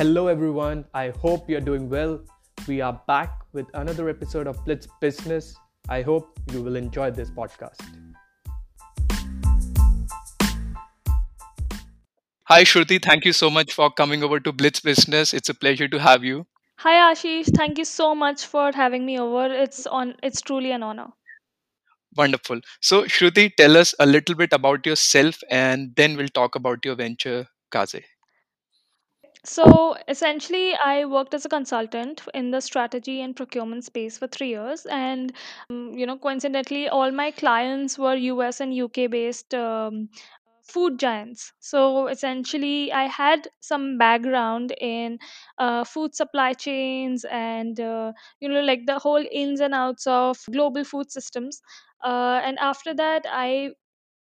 Hello, everyone. I hope you're doing well. We are back with another episode of Blitz Business. I hope you will enjoy this podcast. Hi, Shruti. Thank you so much for coming over to Blitz Business. It's a pleasure to have you. Hi Ashish, thank you so much for having me over. It's on it's truly an honor. Wonderful. So, Shruti, tell us a little bit about yourself and then we'll talk about your venture, Kaze. So essentially, I worked as a consultant in the strategy and procurement space for three years, and um, you know, coincidentally, all my clients were US and UK based um, food giants. So essentially, I had some background in uh, food supply chains and uh, you know, like the whole ins and outs of global food systems. Uh, and after that, I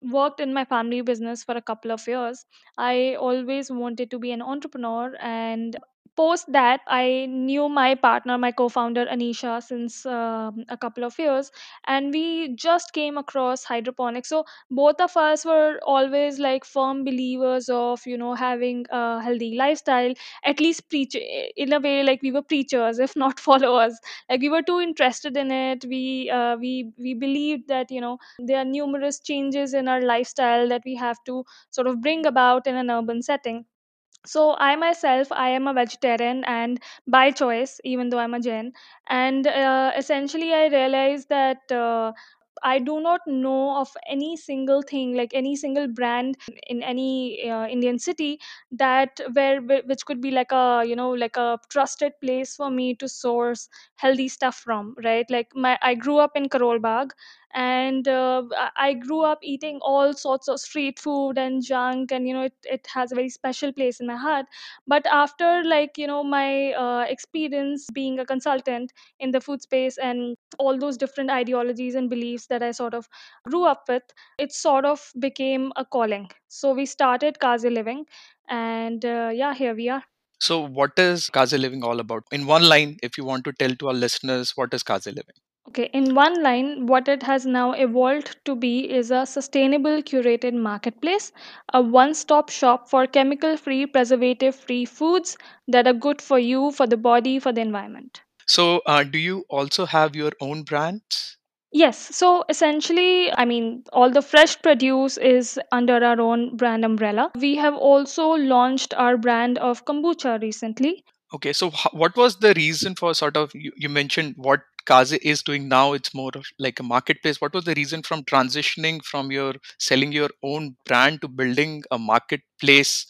worked in my family business for a couple of years. I always wanted to be an entrepreneur and post that i knew my partner my co-founder anisha since um, a couple of years and we just came across hydroponics. So both of us were always like firm believers of you know having a healthy lifestyle at least preach in a way like we were preachers if not followers. Like we were too interested in it. We uh, we we believed that you know there are numerous changes in our lifestyle that we have to sort of bring about in an urban setting so i myself i am a vegetarian and by choice even though i'm a jain and uh, essentially i realized that uh, i do not know of any single thing like any single brand in any uh, indian city that where whi- which could be like a you know like a trusted place for me to source healthy stuff from right? Like my i grew up in karol bagh and uh, i grew up eating all sorts of street food and junk and you know it, it has a very special place in my heart but after like you know my uh, experience being a consultant in the food space and all those different ideologies and beliefs that i sort of grew up with it sort of became a calling so we started Kaze living and uh, yeah here we are So, what is Kaze Living all about? In one line, if you want to tell to our listeners, what is Kaze Living? Okay, in one line, what it has now evolved to be is a sustainable curated marketplace, a one stop shop for chemical free, preservative free foods that are good for you, for the body, for the environment. So, uh, do you also have your own brands? Yes, so essentially, I mean, all the fresh produce is under our own brand umbrella. We have also launched our brand of kombucha recently. Okay, so what was the reason for sort of you, you mentioned what Kaze is doing now? It's more like a marketplace. What was the reason from transitioning from your selling your own brand to building a marketplace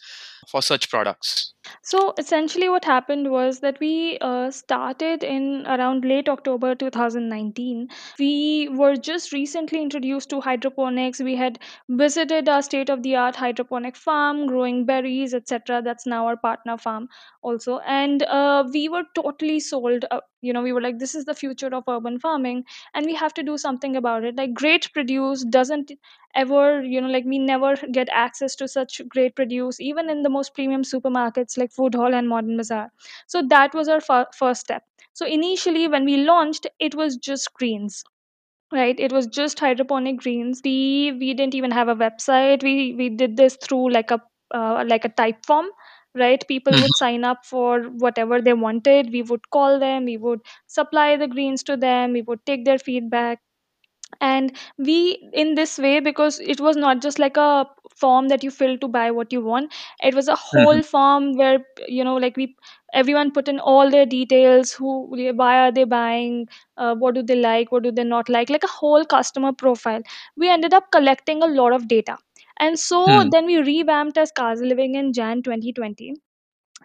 for such products? So essentially, what happened was that we uh, started in around late October 2019. We were just recently introduced to hydroponics. We had visited our state of the art hydroponic farm, growing berries, etc. That's now our partner farm, also. And uh, we were totally sold. Uh, you know, we were like, this is the future of urban farming, and we have to do something about it. Like, great produce doesn't ever you know like we never get access to such great produce even in the most premium supermarkets like Foodhall and modern bazaar. So that was our fir- first step. So initially when we launched it was just greens right? It was just hydroponic greens. We we didn't even have a website. We we did this through like a uh, like a Typeform right? People would sign up for whatever they wanted. We would call them. We would supply the greens to them. We would take their feedback and we in this way because it was not just like a form that you fill to buy what you want it was a Mhm. whole form where you know like we everyone put in all their details who why are they buying uh, what do they like what do they not like like a whole customer profile we ended up collecting a lot of data and so Hmm. then we revamped as Kaze living in jan 2020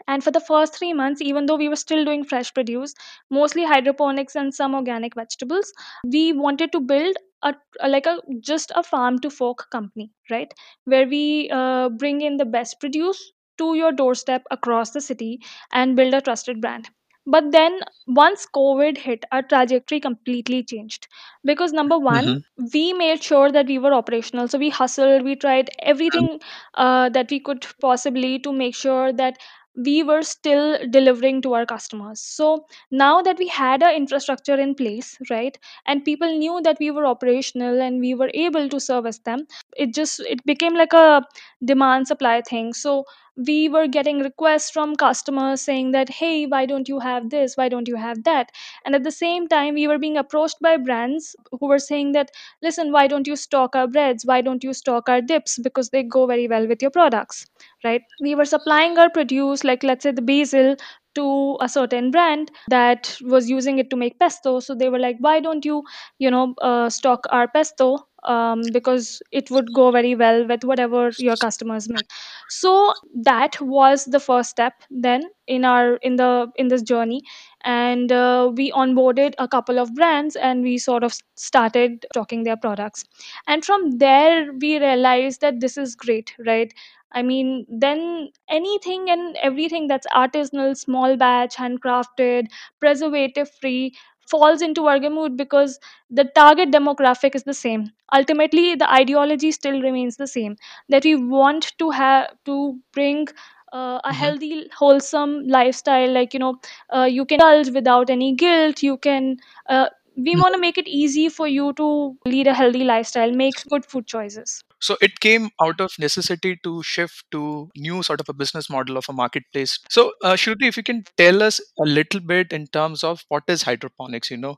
and for the first three months, even though we were still doing fresh produce, mostly hydroponics and some organic vegetables, we wanted to build a, like a just a farm to fork company, right? Where we uh, bring in the best produce to your doorstep across the city and build a trusted brand. But then once COVID hit, our trajectory completely changed because number one, Mhm. we made sure that we were operational. So we hustled, we tried everything uh, that we could possibly to make sure that we were still delivering to our customers. So now that we had our infrastructure in place right and people knew that we were operational and we were able to service them it just it became like a demand supply thing. So we were getting requests from customers saying that hey why don't you have this? Why don't you have that? And at the same time we were being approached by brands who were saying that listen why don't you stock our breads? Why don't you stock our dips? Because they go very well with your products right? We were supplying our produce like let's say the basil to a certain brand that was using it to make pesto. So they were like why don't you you know uh, stock our pesto um, because it would go very well with whatever your customers make. So that was the first step then in our in the in this journey and uh, we onboarded a couple of brands and we sort of started talking their products and from there we realized that this is great right I mean, then anything and everything that's artisanal, small batch, handcrafted, preservative free falls into Vargamut because the target demographic is the same. Ultimately, the ideology still remains the same that we want to have to bring uh, a Mhm. healthy, wholesome lifestyle. Like, you know, uh, you can indulge without any guilt. You can, uh, we Mhm. want to make it easy for you to lead a healthy lifestyle, make good food choices. So it came out of necessity to shift to new sort of a business model of a marketplace. So uh, Shruti, if you can tell us a little bit in terms of what is hydroponics, you know,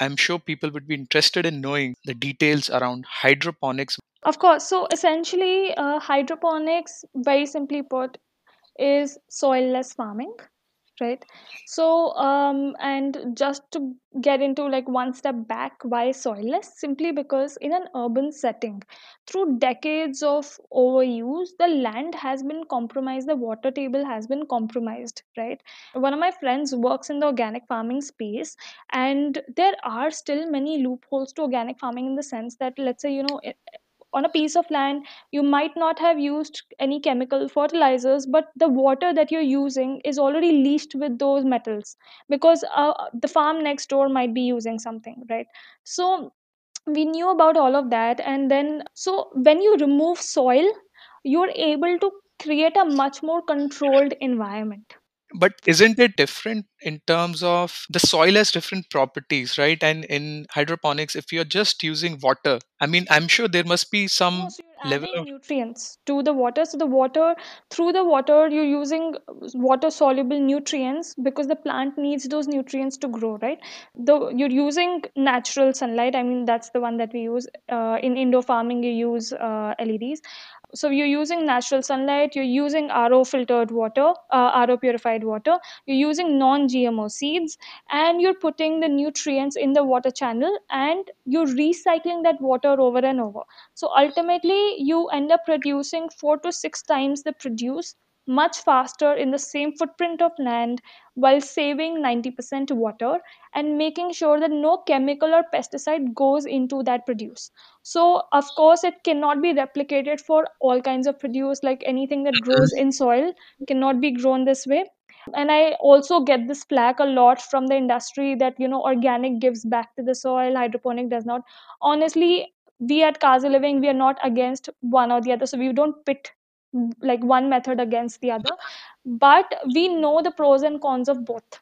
I'm sure people would be interested in knowing the details around hydroponics. Of course. So essentially, uh, hydroponics, very simply put, is soilless farming, right? So, um, and just to get into like one step back, why soilless? Simply because in an urban setting, through decades of overuse, the land has been compromised, the water table has been compromised, right? One of my friends works in the organic farming space, and there are still many loopholes to organic farming in the sense that, let's say, you know, on a piece of land you might not have used any chemical fertilizers but the water that you're using is already leached with those metals because uh, the farm next door might be using something right? So we knew about all of that and then so when you remove soil you're able to create a much more controlled environment But isn't it different in terms of the soil has different properties, right? And in hydroponics, if you're just using water, I mean, I'm sure there must be No, some so level of. nutrients to the water. So the water, through the water, you're using water soluble nutrients because the plant needs those nutrients to grow, right? The you're using natural sunlight. I mean, that's the one that we use uh, in indoor farming. You use uh, LEDs. So you're using natural sunlight. You're using RO filtered water, uh, RO purified water. You're using non-GMO seeds, and you're putting the nutrients in the water channel, and you're recycling that water over and over so ultimately, you end up producing four to six times the produce much faster in the same footprint of land while saving 90% water and making sure that no chemical or pesticide goes into that produce. So, of course, it cannot be replicated for all kinds of produce, like anything that grows in soil cannot be grown this way and i also get this flack a lot from the industry that you know organic gives back to the soil hydroponic does not honestly we at Kaze Living, we are not against one or the other. So we don't pit like one method against the other, but we know the pros and cons of both.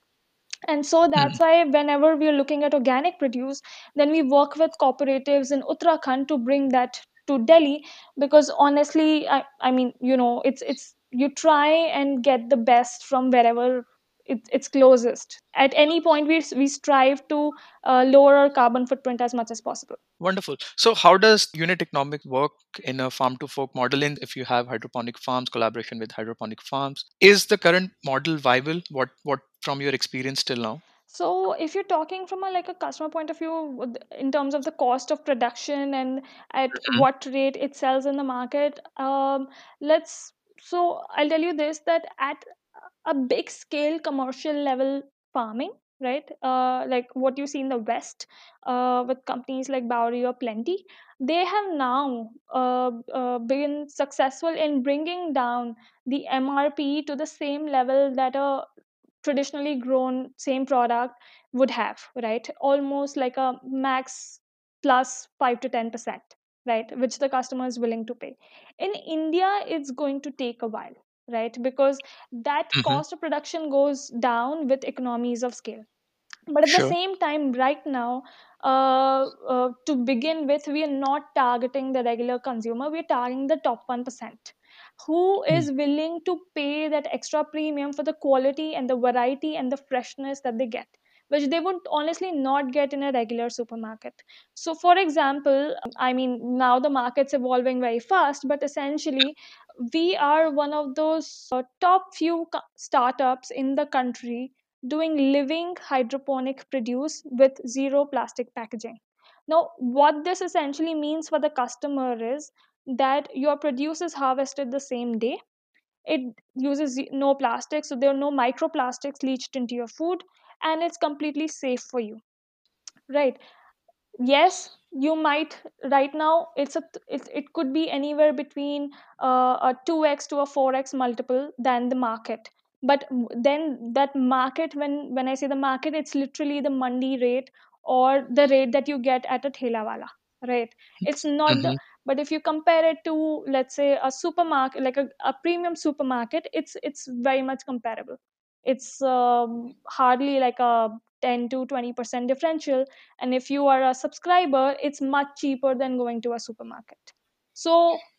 And so that's Mhm. why whenever we are looking at organic produce, then we work with cooperatives in Uttarakhand to bring that to Delhi because honestly, I, I mean, you know, it's it's you try and get the best from wherever it, it's closest. At any point, we we strive to uh, lower our carbon footprint as much as possible. Wonderful. So, how does unit economics work in a farm to fork model? In if you have hydroponic farms, collaboration with hydroponic farms, is the current model viable? What what from your experience till now? So, if you're talking from a like a customer point of view, in terms of the cost of production and at Mhm. what rate it sells in the market, um, let's. So, I'll tell you this: that at a big scale commercial level farming, right? Uh, like what you see in the West, uh, with companies like Bowery or Plenty, they have now uh, uh, been successful in bringing down the MRP to the same level that a traditionally grown same product would have right? Almost like a max plus 5 to 10 percent right? Which the customer is willing to pay. In india it's going to take a while right? Because that Mhm. cost of production goes down with economies of scale. But at the same time right now uh, uh, to begin with we are not targeting the regular consumer we're targeting the top 1% who Hmm. is willing to pay that extra premium for the quality and the variety and the freshness that they get which they would honestly not get in a regular supermarket? So for example i mean now the market's evolving very fast but essentially we are one of those uh, top few co- startups in the country doing living hydroponic produce with zero plastic packaging. Now what this essentially means for the customer is that your produce is harvested the same day. It uses no plastic so there are no microplastics leached into your food and it's completely safe for you. Right yes you might. Right now it's a it, it could be anywhere between uh, a 2x to a 4x multiple than the market. But then that market when when i say the market it's literally the mandi rate or the rate that you get at a thela wala right? It's not the Mhm. but if you compare it to let's say a supermarket like a, a premium supermarket it's it's very much comparable. It's um, hardly like a 10 to 20% differential and if you are a subscriber it's much cheaper than going to a supermarket so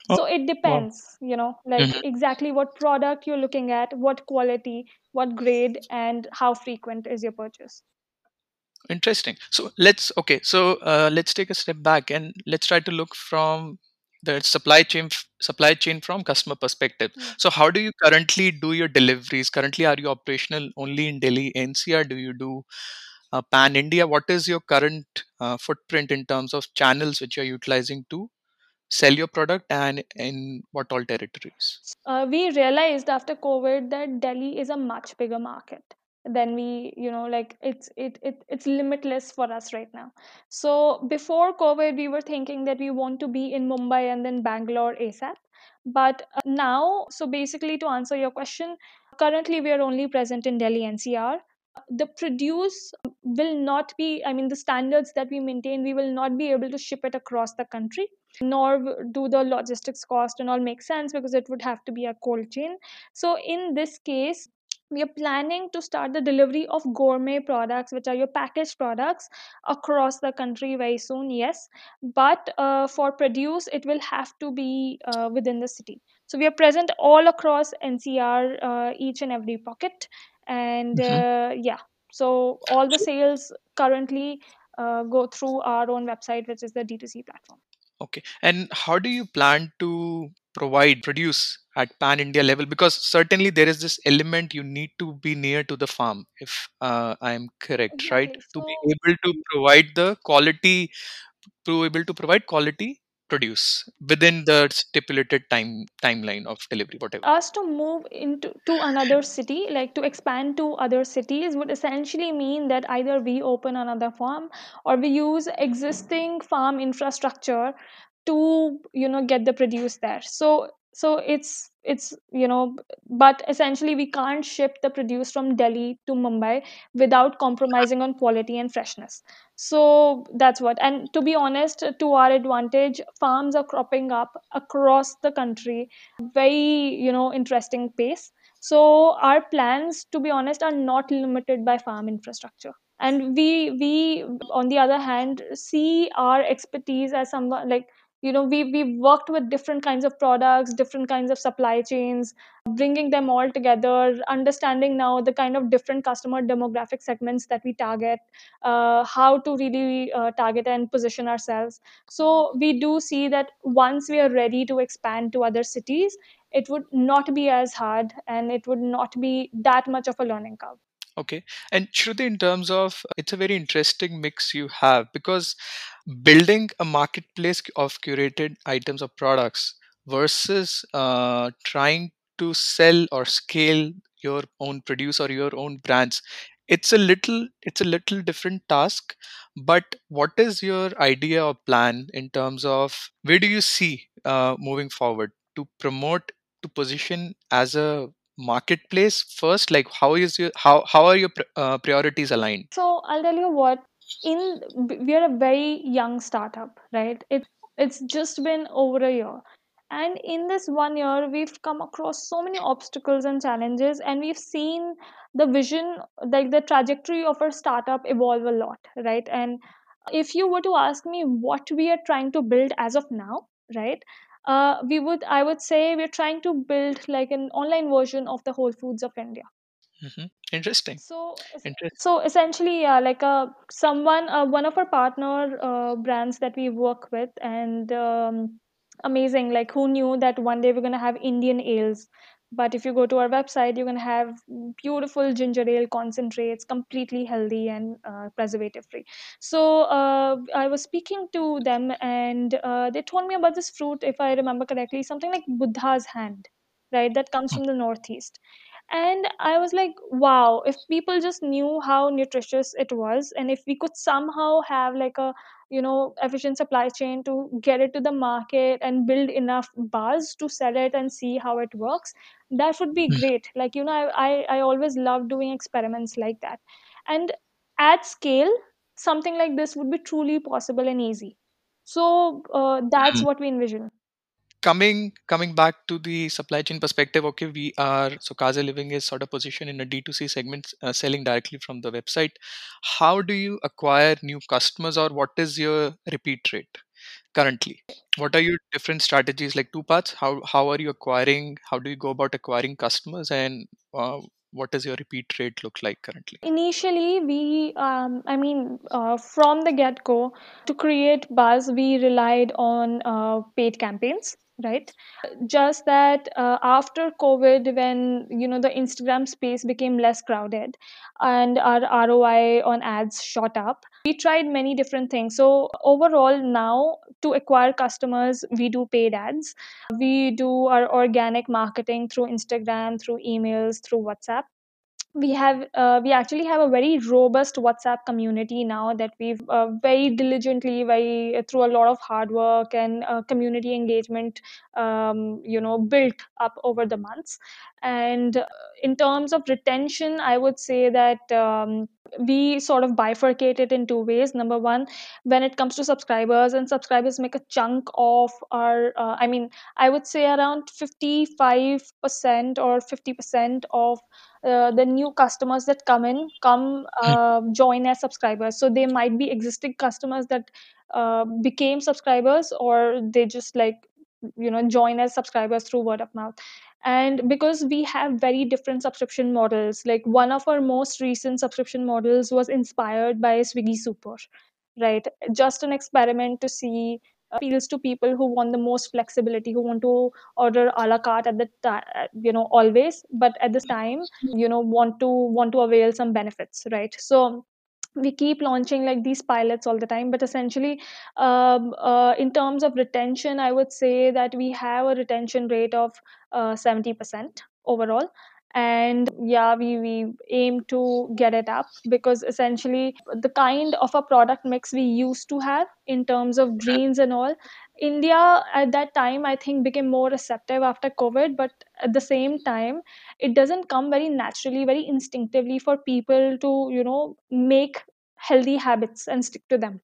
Oh, so it wow. depends you know like Mhm. exactly what product you're looking at what quality what grade and how frequent is your purchase Interesting. So let's okay. So uh, let's take a step back and let's try to look from the supply chain supply chain from customer perspective. Yeah. So how do you currently do your deliveries? Currently, are you operational only in Delhi NCR? Do you do uh, pan India? What is your current uh, footprint in terms of channels which you're utilizing to sell your product and in what all territories? uh, we realized after covid that delhi is a much bigger market than we you know like it's it, it it's limitless for us right now. So before covid we were thinking that we want to be in mumbai and then bangalore asap but uh, now so basically to answer your question currently we are only present in delhi ncr the produce will not be i mean the standards that we maintain we will not be able to ship it across the country nor do the logistics cost and all make sense because it would have to be a cold chain. So in this case we are planning to start the delivery of gourmet products which are your packaged products across the country very soon yes. But uh, for produce it will have to be uh, within the city. So we are present all across ncr uh, each and every pocket. And Mhm. uh, yeah. So all the sales currently uh, go through our own website which is the d2c platform Okay. And how do you plan to provide produce at pan India level? Because certainly there is this element you need to be near to the farm, if uh, I am correct, right? exactly To be able to provide the quality, to be able to provide quality produce within the stipulated time timeline of delivery, whatever. us to move into to another city like to expand to other cities would essentially mean that either we open another farm or we use existing farm infrastructure to you know get the produce there so so it's it's you know but essentially we can't ship the produce from delhi to mumbai without compromising on quality and freshness. So that's what and to be honest to our advantage farms are cropping up across the country very you know interesting pace. So our plans to be honest are not limited by farm infrastructure. And we we on the other hand see our expertise as someone like you know we we've worked with different kinds of products different kinds of supply chains bringing them all together understanding now the kind of different customer demographic segments that we target uh, how to really uh, target and position ourselves. So we do see that once we are ready to expand to other cities it would not be as hard and it would not be that much of a learning curve Okay. And Shruti, in terms of it's a very interesting mix you have because building a marketplace of curated items or products versus uh, trying to sell or scale your own produce or your own brands it's a little it's a little different task but what is your idea or plan in terms of where do you see uh, moving forward to promote to position as a marketplace first like how is your how how are your uh, priorities aligned So I'll tell you what, in we are a very young startup, right? It it's just been over a year. And in this one year, we've come across so many obstacles and challenges, and we've seen the vision, like the trajectory of our startup evolve a lot, right? And if you were to ask me what we are trying to build as of now, right? Uh, we would i would say we're trying to build like an online version of the whole foods of india hmm Interesting. so Interesting. so essentially yeah like uh, someone uh, one of our partner uh, brands that we work with and um, amazing like who knew that one day we're going to have indian ales but if you go to our website you can have beautiful ginger ale concentrates completely healthy and uh, preservative free. So uh, i was speaking to them and uh, they told me about this fruit if i remember correctly something like buddha's hand right? That comes from the northeast. And i was like wow if people just knew how nutritious it was and if we could somehow have like a you know efficient supply chain to get it to the market and build enough buzz to sell it and see how it works. That would be Hmm. great. Like you know i i, I always love doing experiments like that. And at scale something like this would be truly possible and easy. So uh, that's Hmm. what we envision coming coming back to the supply chain perspective okay we are so Kaze living is sort of positioned in a d2c segment uh, selling directly from the website. How do you acquire new customers or what is your repeat rate currently? What are your different strategies? Like two parts. How how are you acquiring? How do you go about acquiring customers? And uh, what does your repeat rate look like currently? Initially, we, um, I mean, uh, from the get go, to create buzz, we relied on uh, paid campaigns, right? Just that uh, after COVID, when you know the Instagram space became less crowded, and our ROI on ads shot up, we tried many different things. So overall, now to acquire customers, we do paid ads. We do our organic marketing through Instagram, through emails, through WhatsApp we have uh, we actually have a very robust whatsapp community now that we've uh, very diligently very through a lot of hard work and uh, community engagement um, you know built up over the months. And uh, in terms of retention i would say that um, we sort of bifurcate it in two ways. Number one when it comes to subscribers and subscribers make a chunk of our uh, i mean i would say around 55% or 50% of uh, the new customers that come in come uh, join as subscribers. So they might be existing customers that uh, became subscribers or they just like you know join as subscribers through word of mouth. And because we have very different subscription models like one of our most recent subscription models was inspired by swiggy super right? Just an experiment to see appeals to people who want the most flexibility who want to order a la carte at the time you know always but at this time you know want to want to avail some benefits right? So we keep launching like these pilots all the time but essentially um, uh, in terms of retention i would say that we have a retention rate of uh, 70% overall and yeah we, we aim to get it up because essentially the kind of a product mix we used to have in terms of greens and all india at that time i think became more receptive after covid. But at the same time it doesn't come very naturally very instinctively for people to you know make healthy habits and stick to them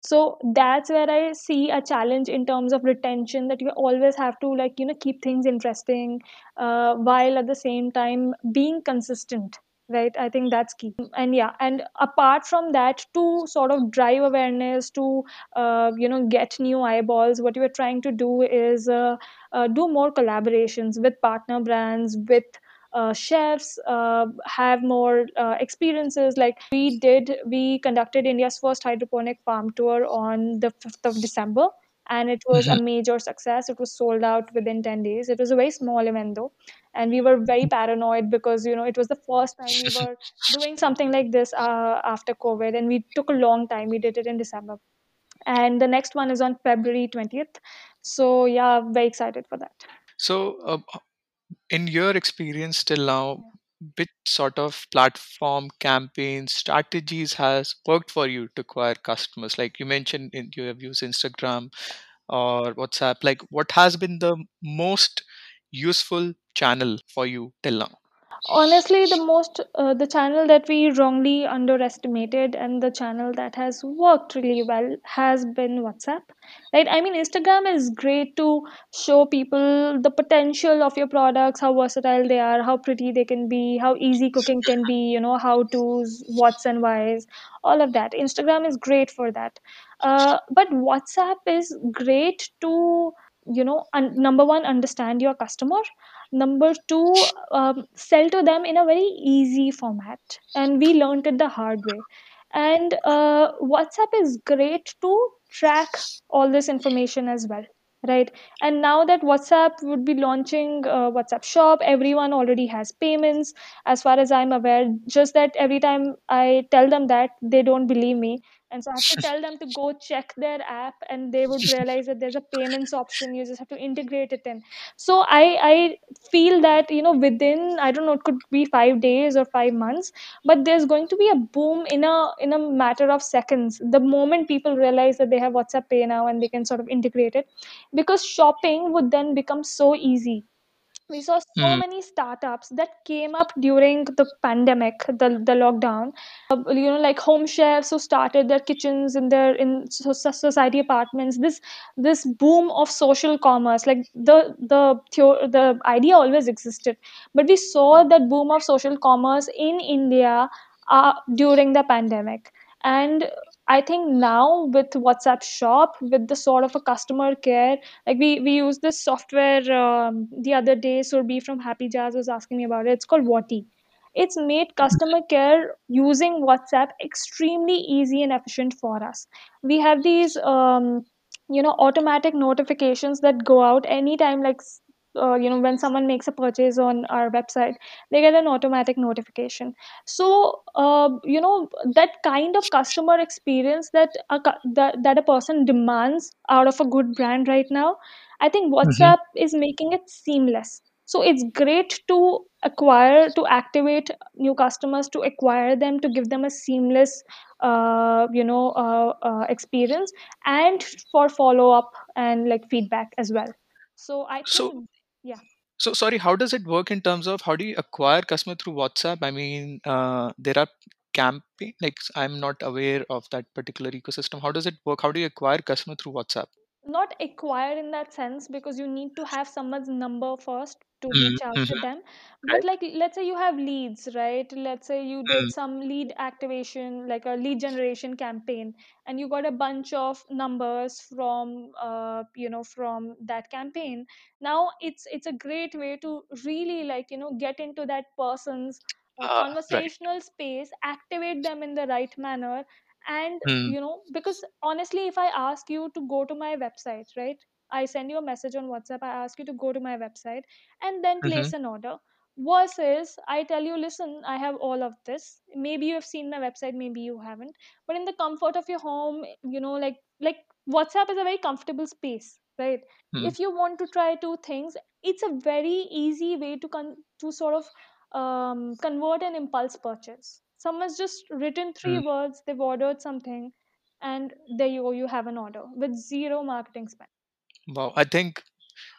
so that's where i see a challenge in terms of retention that you always have to like you know keep things interesting uh, while at the same time being consistent right? I think that's key. And yeah and apart from that to sort of drive awareness to uh, you know get new eyeballs what you are trying to do is uh, uh, do more collaborations with partner brands with uh, chefs uh, have more uh, experiences. Like we did we conducted india's first hydroponic farm tour on the 5th of december and it was a Mhm. major success. It was sold out within 10 days. It was a very small event though and we were very paranoid because you know it was the first time we were doing something like this uh, after covid and we took a long time. We did it in december. And the next one is on february 20th so yeah very excited for that. So uh, in your experience till now which sort of platform campaigns strategies has worked for you to acquire customers? Like you mentioned in, you have used instagram or whatsapp. Like what has been the most useful channel for you till now honestly the most uh, the channel that we wrongly underestimated and the channel that has worked really well has been whatsapp right? I mean instagram is great to show people the potential of your products how versatile they are how pretty they can be how easy cooking can be you know how to's what's and whys all of that. Instagram is great for that. Uh, but whatsapp is great to you know un- number one understand your customer. Number two um, sell to them in a very easy format. And we learned it the hard way. And uh, whatsapp is great to track all this information as well right? And now that whatsapp would be launching uh, whatsapp shop everyone already has payments. As far as i'm aware just that every time i tell them that they don't believe me and so i have to tell them to go check their app and they would realize that there's a payments option. You just have to integrate it in. So i i feel that you know within i don't know it could be 5 days or 5 months but there's going to be a boom in a in a matter of seconds. The moment people realize that they have whatsapp pay now and they can sort of integrate it because shopping would then become so easy we saw so Mm, many startups that came up during the pandemic the, the lockdown. Uh, you know like home chefs who started their kitchens in their in so- so- society apartments. This this boom of social commerce like the the theo- the idea always existed. But we saw that boom of social commerce in india uh, during the pandemic. And i think now with whatsapp shop with the sort of a customer care like we we use this software um, the other day surbi from happy jazz was asking me about it it's called Wati. it's made customer care using whatsapp extremely easy and efficient for us we have these um, you know automatic notifications that go out anytime like uh, you know when someone makes a purchase on our website they get an automatic notification. So uh, you know that kind of customer experience that a, that, that a person demands out of a good brand right now i think mhm. whatsapp is making it seamless. So it's great to acquire to activate new customers to acquire them to give them a seamless uh, you know uh, uh, experience and for follow up and like feedback as well. So i So, think yeah so sorry, how does it work in terms of how do you acquire customer through WhatsApp? I mean, uh, there are campaign like I'm not aware of that particular ecosystem. How does it work? How do you acquire customer through WhatsApp? Not acquire in that sense because you need to have someone's number first to Mm, reach out to them. But like let's say you have leads right? Let's say you did Mm, some lead activation like a lead generation campaign and you got a bunch of numbers from uh, you know from that campaign. Now it's it's a great way to really like you know get into that person's uh, ah, right. conversational space activate them in the right manner and Mm, you know because honestly if i ask you to go to my website right i send you a message on whatsapp i ask you to go to my website and then mhm, place an order versus i tell you listen i have all of this. Maybe you have seen my website maybe you haven't. But in the comfort of your home you know like like whatsapp is a very comfortable space right? Mm, if you want to try two things it's a very easy way to con- to sort of um, convert an impulse purchase. Someone's just written three mm. words, they've ordered something, and there you go, you have an order with zero marketing spend. Wow. I think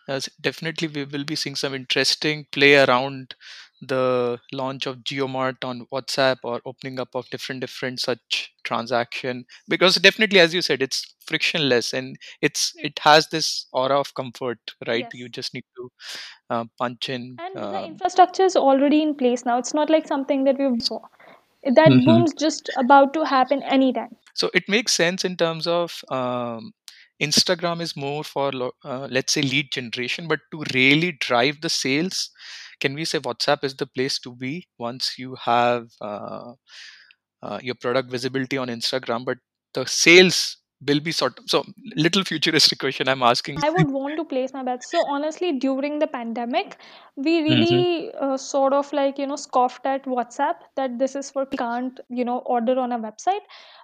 As definitely, we will be seeing some interesting play around the launch of JioMart on WhatsApp or opening up of different different such transaction because definitely, as you said, it's frictionless and it's it has this aura of comfort, right? You just need to uh, punch in. And the Um, infrastructure is already in place now. It's not like something that we've for. That Mhm. boom's just about to happen anytime. So it makes sense in terms of um, Instagram is more for uh, let's say lead generation, but to really drive the sales, can we say WhatsApp is the place to be once you have uh, uh, your product visibility on Instagram, but the sales will be sort of so little futuristic question I'm asking. I would want to place my bets. So honestly, during the pandemic, we Mhm. really uh, sort of like you know scoffed at WhatsApp that this is for can't you know order on a website.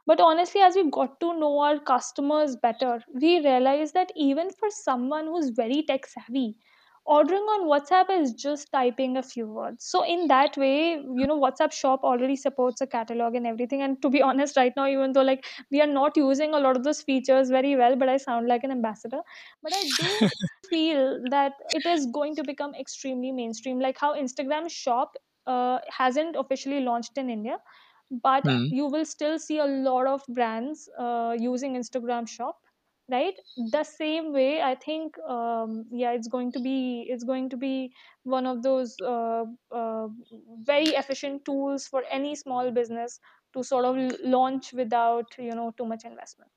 But honestly, as we got to know our customers better, we realized that even for someone who's very tech savvy, ordering on WhatsApp is just typing a few words. So in that way, you know, WhatsApp Shop already supports a catalog and everything. And to be honest, right now, even though like we are not using a lot of those features very well, but I sound like an ambassador but i do feel that it is going to become extremely mainstream like how instagram shop uh, hasn't officially launched in india but Hmm. you will still see a lot of brands uh, using instagram shop right the same way i think um, yeah it's going to be it's going to be one of those uh, uh, very efficient tools for any small business to sort of launch without you know too much investment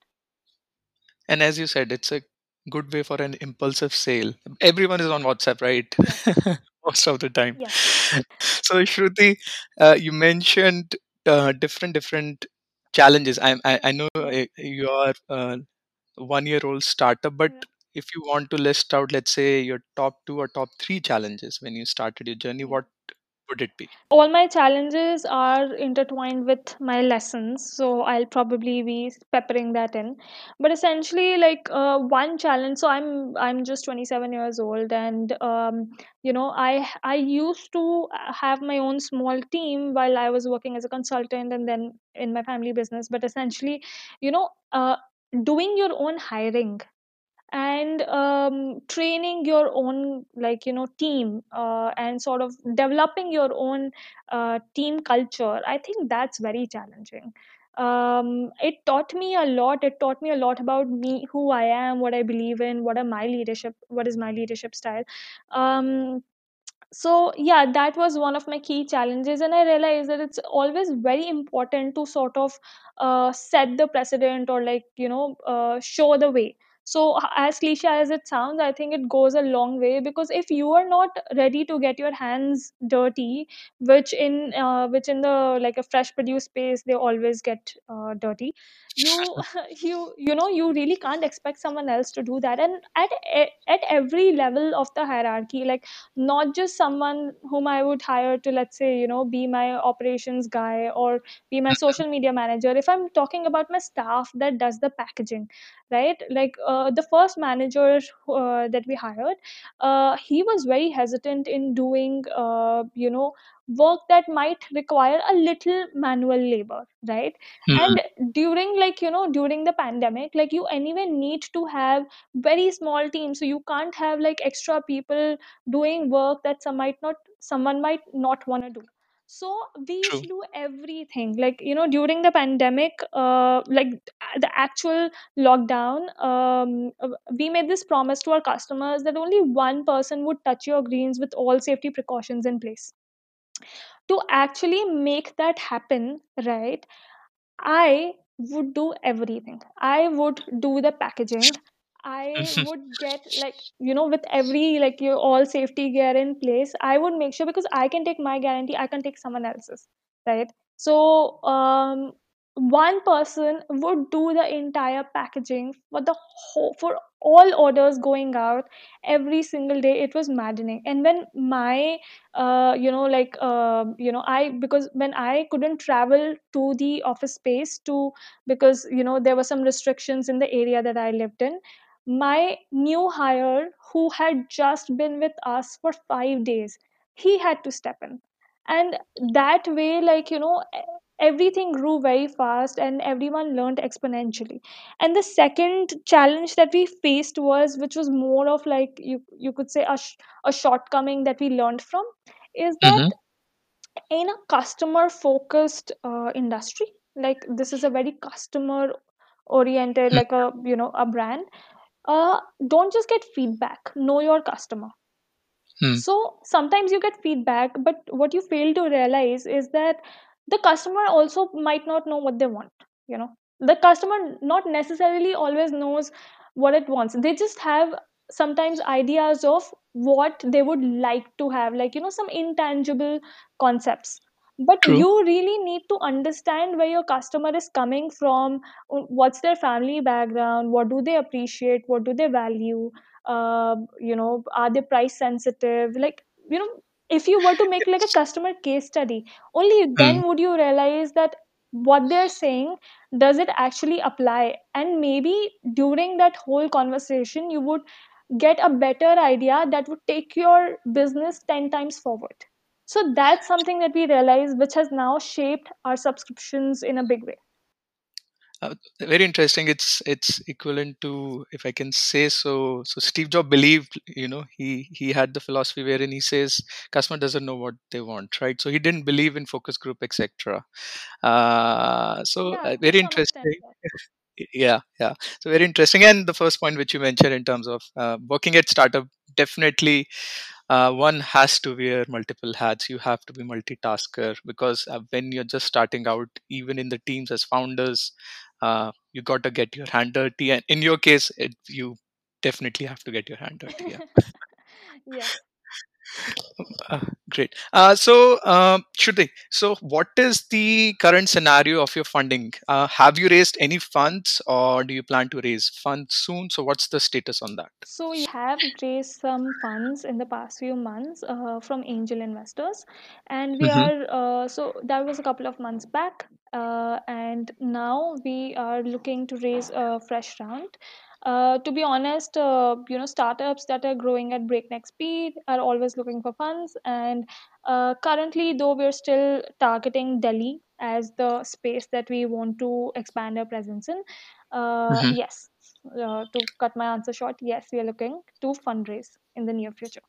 And as you said, it's a good way for an impulsive sale. Everyone is on WhatsApp, right? Yeah. Most of the time. Yeah. so Shruti, uh, you mentioned uh, different different challenges. I I, I know uh, you are a one year old startup, but Yeah. if you want to list out, let's say your top two or top three challenges when you started your journey, what would it be? all my challenges are intertwined with my lessons so i'll probably be peppering that in but essentially like uh, one challenge so i'm i'm just 27 years old and um, you know i i used to have my own small team while i was working as a consultant and then in my family business but essentially you know uh, doing your own hiring and um, training your own like you know team uh, and sort of developing your own uh, team culture i think that's very challenging. Um, it taught me a lot. It taught me a lot about me who i am what i believe in what are my leadership what is my leadership style. Um, so yeah that was one of my key challenges and i realized that it's always very important to sort of uh, set the precedent or like you know uh, show the way. So as cliche as it sounds i think it goes a long way because if you are not ready to get your hands dirty which in uh, which in the like a fresh produce space they always get uh, dirty you you you know you really can't expect someone else to do that and at at every level of the hierarchy like not just someone whom I would hire to, let's say, you know, be my operations guy or be my social media manager. If I'm talking about my staff that does the packaging, right? Like uh, the first manager uh, that we hired, uh, he was very hesitant in doing, uh, you know, work that might require a little manual labor right? Hmm, and during like you know during the pandemic like you anyway need to have very small teams so you can't have like extra people doing work that some might not someone might not want to do. So we true. to do everything. Like you know during the pandemic uh, like the actual lockdown um, we made this promise to our customers that only one person would touch your greens with all safety precautions in place to actually make that happen right I would do everything. I would do the packaging. I would get like you know with every like your all safety gear in place. I would make sure because I can take my guarantee. I can take someone else's, right? So um, one person would do the entire packaging for the whole for all orders going out every single day. It was maddening. And when my uh, you know like uh, you know i because when i couldn't travel to the office space to because you know there were some restrictions in the area that i lived in my new hire who had just been with us for 5 days he had to step in and that way like you know everything grew very fast and everyone learned exponentially. And the second challenge that we faced was which was more of like you you could say a, sh- a shortcoming that we learned from is that hmm in a customer focused uh, industry like this is a very customer oriented like a you know a brand uh, don't just get feedback. Know your customer. Hmm, so sometimes you get feedback but what you fail to realize is that the customer also might not know what they want you know. The customer not necessarily always knows what it wants. They just have sometimes ideas of what they would like to have like you know some intangible concepts. But true. you really need to understand where your customer is coming from uh, what's their family background what do they appreciate what do they value uh, you know are they price sensitive like you know if you were to make like a customer case study only Hmm. then would you realize that what they're saying does it actually apply? And maybe during that whole conversation you would get a better idea that would take your business 10 times forward. So that's something that we realize which has now shaped our subscriptions in a big way Uh, very interesting. It's it's equivalent to, if I can say so. So Steve Jobs believed, you know, he he had the philosophy wherein he says customer doesn't know what they want, right? So he didn't believe in focus group, etc. Uh, so yeah uh, very interesting. Yeah, yeah. So very interesting. And the first point which you mentioned in terms of uh, working at startup, definitely uh, one has to wear multiple hats. You have to be multitasker because uh, when you're just starting out, even in the teams as founders, uh, you got to get your hand dirty. And in your case, it, you definitely have to get your hand dirty. Yeah. yes. Uh, great. Uh, so, uh, Shruti, so what is the current scenario of your funding? Uh, have you raised any funds or do you plan to raise funds soon? So, what's the status on that? So we have raised some funds in the past few months uh, from angel investors, and we Mm-hmm. are uh, so that was a couple of months back, uh, and now we are looking to raise a fresh round. Uh, to be honest, uh, you know, startups that are growing at breakneck speed are always looking for funds, and uh, currently, though we're still targeting Delhi as the space that we want to expand our presence in, uh, Mm-hmm. yes, uh, to cut my answer short, yes, we are looking to fundraise in the near future.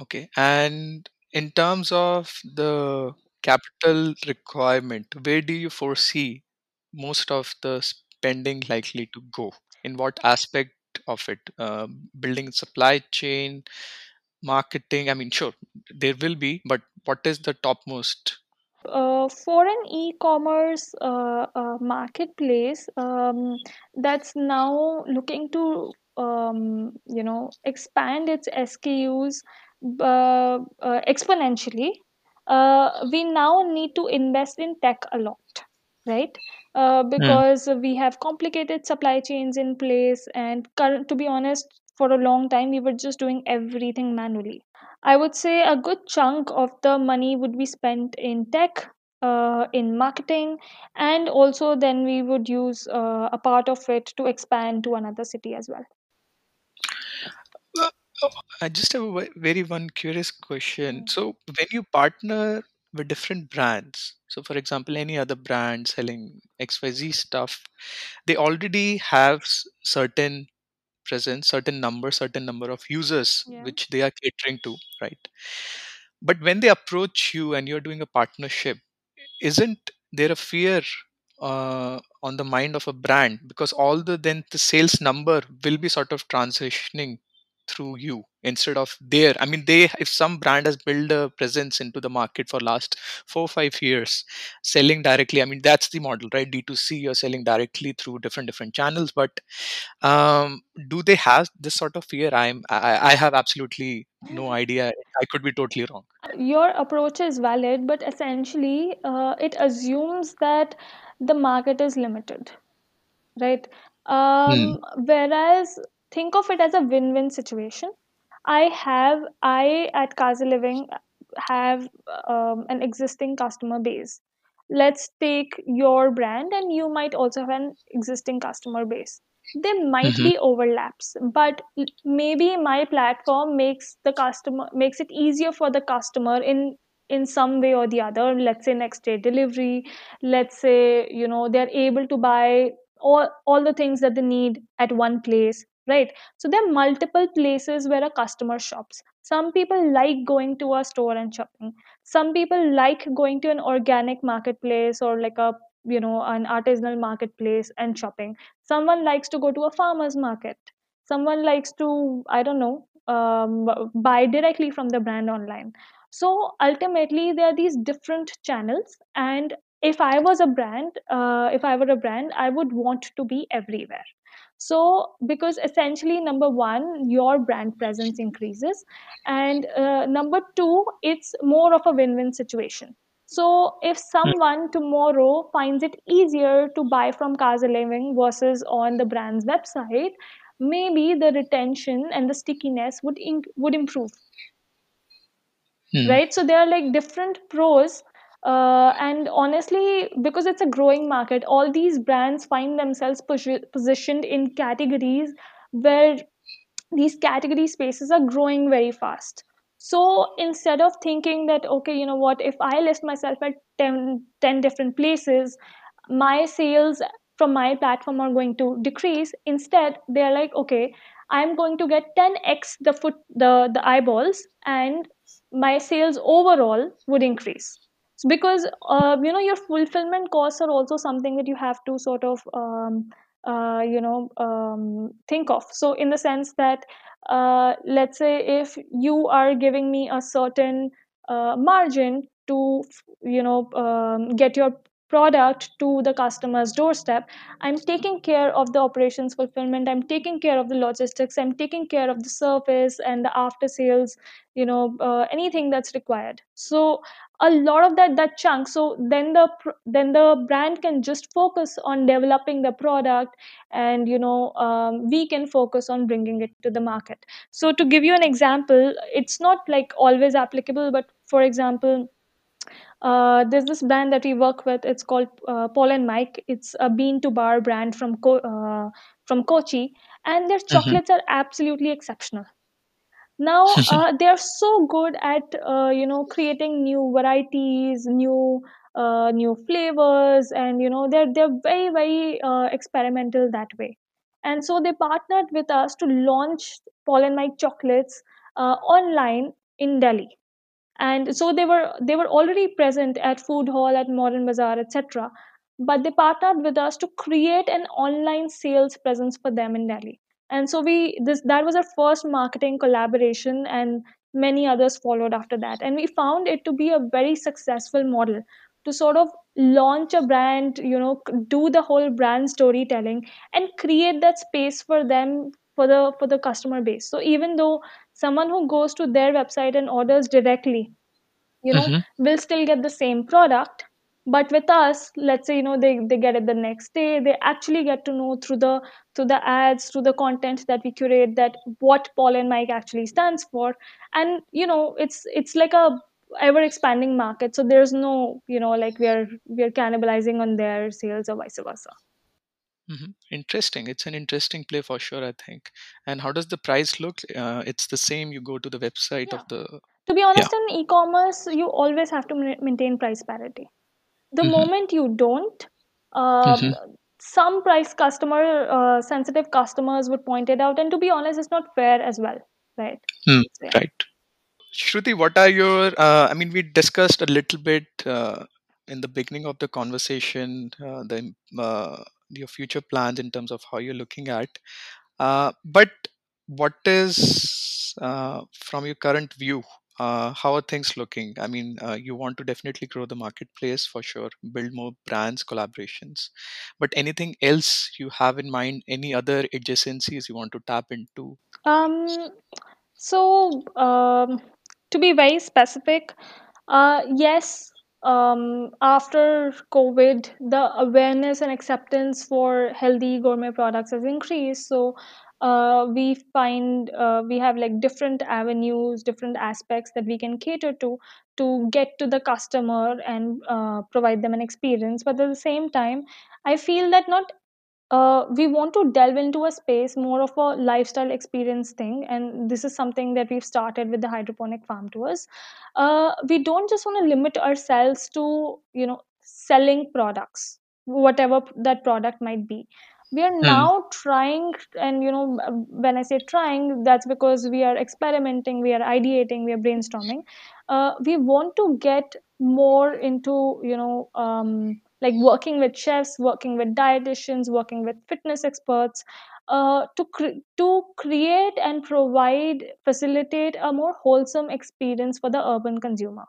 Okay. And in terms of the capital requirement, where do you foresee most of the spending likely to go? In what aspect of it? Uh, building supply chain, marketing? I mean, sure, there will be, but what is the topmost? Uh, for an e-commerce uh, uh, marketplace um, that's now looking to um, you know expand its SKUs uh, exponentially, uh, we now need to invest in tech a lot, right? Uh, Hmm. because we have complicated supply chains in place, and current, to be honest, for a long time we were just doing everything manually I would say a good chunk of the money would be spent in tech, uh, in marketing, and also then we would use uh, a part of it to expand to another city as well. Uh, oh, I just have a very one curious question. Mm. So, when you partner with different brands, so for example, any other brand selling XYZ stuff, they already have certain presence, certain number, certain number of users Yeah. which they are catering to, right? But when they approach you and you're doing a partnership, isn't there a fear uh, on the mind of a brand because all the then the sales number will be sort of transitioning through you instead of there. I mean they if some brand has built a presence into the market for last four or five years selling directly i mean that's the model right? D2c you're selling directly through different different channels but um do they have this sort of fear? I'm i, I have absolutely no idea. I could be totally wrong. Your approach is valid, but essentially, uh, it assumes that the market is limited, right? Hmm. Um, whereas, think of it as a win win situation. I have, I at Kaze Living have um, an existing customer base. Let's take your brand, and you might also have an existing customer base. There might Mhm. be overlaps, but maybe my platform makes the customer makes it easier for the customer in in some way or the other. Let's say next day delivery. Let's say you know they're able to buy all all the things that they need at one place, right? So there are multiple places where a customer shops. Some people like going to a store and shopping. Some people like going to an organic marketplace or like a you know an artisanal marketplace and shopping. Someone likes to go to a farmer's market. Someone likes to i don't know um, buy directly from the brand online. So ultimately there are these different channels and if i was a brand uh, if i were a brand i would want to be everywhere so because essentially number one your brand presence increases and uh, number two it's more of a win-win situation. So if someone tomorrow finds it easier to buy from Kaze Living versus on the brand's website maybe the retention and the stickiness would in, would improve. Hmm. right? So there are like different pros uh, and honestly because it's a growing market all these brands find themselves posi- positioned in categories where these category spaces are growing very fast. So instead of thinking that okay you know what if i list myself at 10, 10 different places my sales from my platform are going to decrease. Instead they're like okay i'm going to get 10x the foot the the eyeballs and my sales overall would increase so because uh, you know your fulfillment costs are also something that you have to sort of um, uh, you know um, think of. So in the sense that uh, let's say if you are giving me a certain uh, margin to you know um, get your product to the customer's doorstep. I'm taking care of the operations fulfillment. I'm taking care of the logistics. I'm taking care of the service and the after sales you know uh, anything that's required. So a lot of that that chunk. So then the then the brand can just focus on developing the product and you know um, we can focus on bringing it to the market. So to give you an example it's not like always applicable but for example uh, there's this brand that we work with. It's called uh, Paul and Mike. It's a bean to bar brand from Co- uh, from Kochi, and their Mhm. chocolates are absolutely exceptional. Now uh, they are so good at uh, you know creating new varieties, new uh, new flavors, and you know they're they're very very uh, experimental that way. And so they partnered with us to launch Paul and Mike chocolates uh, online in Delhi and so they were they were already present at Foodhall at modern bazaar etc but they partnered with us to create an online sales presence for them in delhi. And so we this that was our first marketing collaboration and many others followed after that. And we found it to be a very successful model to sort of launch a brand you know do the whole brand storytelling and create that space for them for the for the customer base. So even though someone who goes to their website and orders directly you know Mhm. will still get the same product. But with us let's say you know they, they get it the next day they actually get to know through the through the ads through the content that we curate that what paul and mike actually stands for. And you know it's it's like a ever expanding market. So there's no you know like we are we are cannibalizing on their sales or vice versa Mhm. Interesting. It's an interesting play for sure, I think. And how does the price look? Uh, it's the same. You go to the website yeah of the. to be Yeah. honest in e-commerce you always have to maintain price parity the Mhm. moment you don't uh, Mhm. some price customer uh, sensitive customers would point it out and to be honest it's not fair as well right. So, yeah. Right. Shruti, what are your? Uh, I mean, we discussed a little bit uh, in the beginning of the conversation uh, the uh, your future plans in terms of how you're looking at. Uh, but what is uh, from your current view? Uh, how are things looking? I mean, uh, you want to definitely grow the marketplace for sure, build more brands, collaborations. But anything else you have in mind? Any other adjacencies you want to tap into? um so um to be very specific uh yes um after covid the awareness and acceptance for healthy gourmet products has increased. So uh, we find uh, we have like different avenues different aspects that we can cater to to get to the customer and uh, provide them an experience. But at the same time i feel that not uh, we want to delve into a space more of a lifestyle experience thing and this is something that we've started with the hydroponic farm tours. Uh, we don't just want to limit ourselves to you know selling products whatever that product might be. We are Hmm. now trying and you know when i say trying that's because we are experimenting we are ideating we are brainstorming. Uh, we want to get more into you know um, like working with chefs, working with dietitians, working with fitness experts uh, to cre- to create and provide facilitate a more wholesome experience for the urban consumer.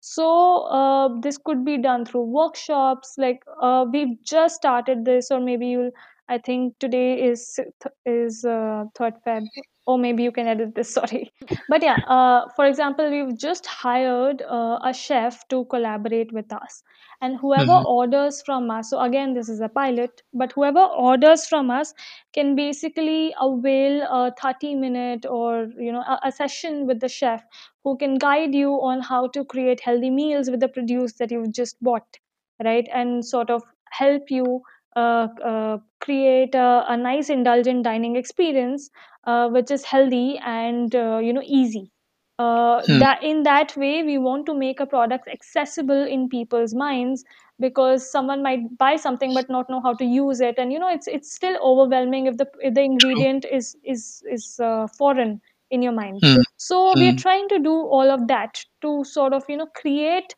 So uh, this could be done through workshops. Like uh, we've just started this, or maybe you'll. I think today is is uh, third Feb, or maybe you can edit this. Sorry, but yeah. Uh, for example, we've just hired uh, a chef to collaborate with us, and whoever Mhm. orders from us. So again, this is a pilot, but whoever orders from us can basically avail a thirty minute or you know a, a session with the chef who can guide you on how to create healthy meals with the produce that you've just bought right and sort of help you uh, uh, create a, a nice indulgent dining experience uh, which is healthy and uh, you know easy uh, Hmm. that in that way we want to make a product accessible in people's minds because someone might buy something but not know how to use it and you know it's it's still overwhelming if the if the ingredient is is is uh, foreign in your mind Hmm. so we are Hmm. trying to do all of that to sort of you know create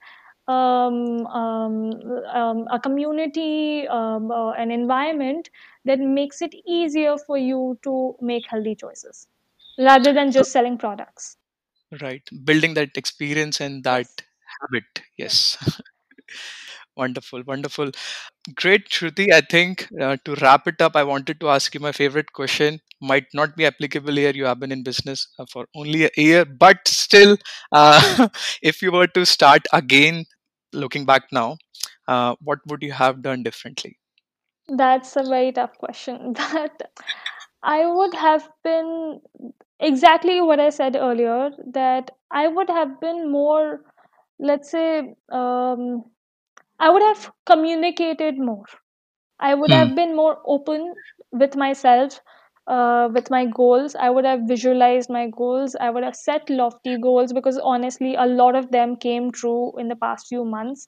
um, um, um, a community um, uh, an environment that makes it easier for you to make healthy choices rather than just selling products right, building that experience and that habit. yeah Yes. Wonderful, wonderful. Great, Shruti. I think uh, to wrap it up, I wanted to ask you my favorite question. Might not be applicable here. You have been in business uh, for only a year, but still, uh, if you were to start again, looking back now, uh, what would you have done differently? That's a very tough question. That I would have been exactly what I said earlier, that I would have been more, let's say, um, I would have communicated more. I would Hmm. have been more open with myself, uh, with my goals. I would have visualized my goals. I would have set lofty goals because honestly, a lot of them came true in the past few months.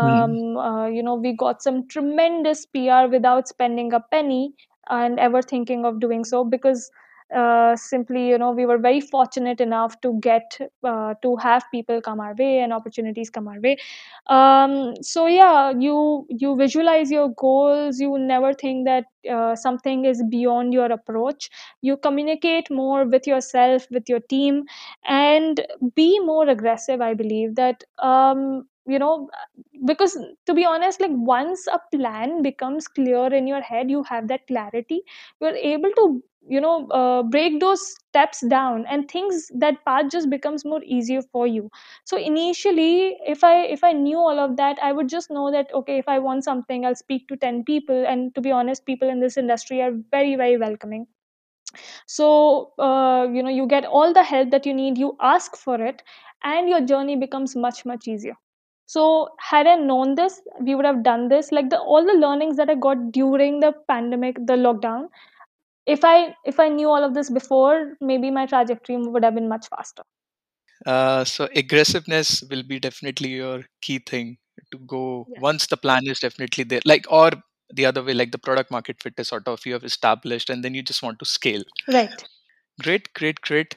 Hmm. Um, uh, you know, we got some tremendous PR without spending a penny and ever thinking of doing so because uh, simply, you know, we were very fortunate enough to get uh, to have people come our way and opportunities come our way. Um so yeah you you visualize your goals. You never think that uh, something is beyond your approach. You communicate more with yourself with your team and be more aggressive i believe that um you know because to be honest like once a plan becomes clear in your head you have that clarity. You're able to you know uh, break those steps down and things that path just becomes more easier for you. So initially if i if i knew all of that i would just know that okay if i want something i'll speak to 10 people. And to be honest people in this industry are very very welcoming. So uh, you know you get all the help that you need you ask for it and your journey becomes much much easier. So had i known this we would have done this. Like the all the learnings that i got during the pandemic the lockdown if i if i knew all of this before maybe my trajectory would have been much faster Uh, so aggressiveness will be definitely your key thing to go yes once the plan is definitely there. Like or the other way, like the product market fit is sort of you have established, and then you just want to scale. right Great, great, great.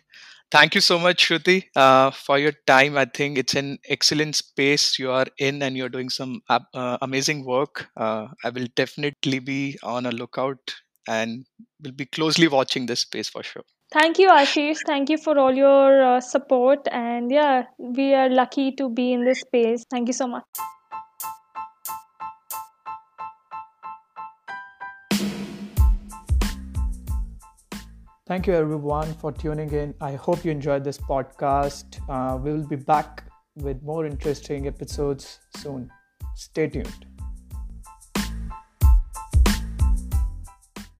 Thank you so much, Shruti, uh, for your time. I think it's an excellent space you are in, and you're doing some uh, amazing work. Uh, I will definitely be on a lookout and we'll be closely watching this space for sure. Thank you, Ashish. Thank you for all your uh, support. And yeah, we are lucky to be in this space. Thank you so much. Thank you, everyone, for tuning in. I hope you enjoyed this podcast. Uh, we will be back with more interesting episodes soon. Stay tuned.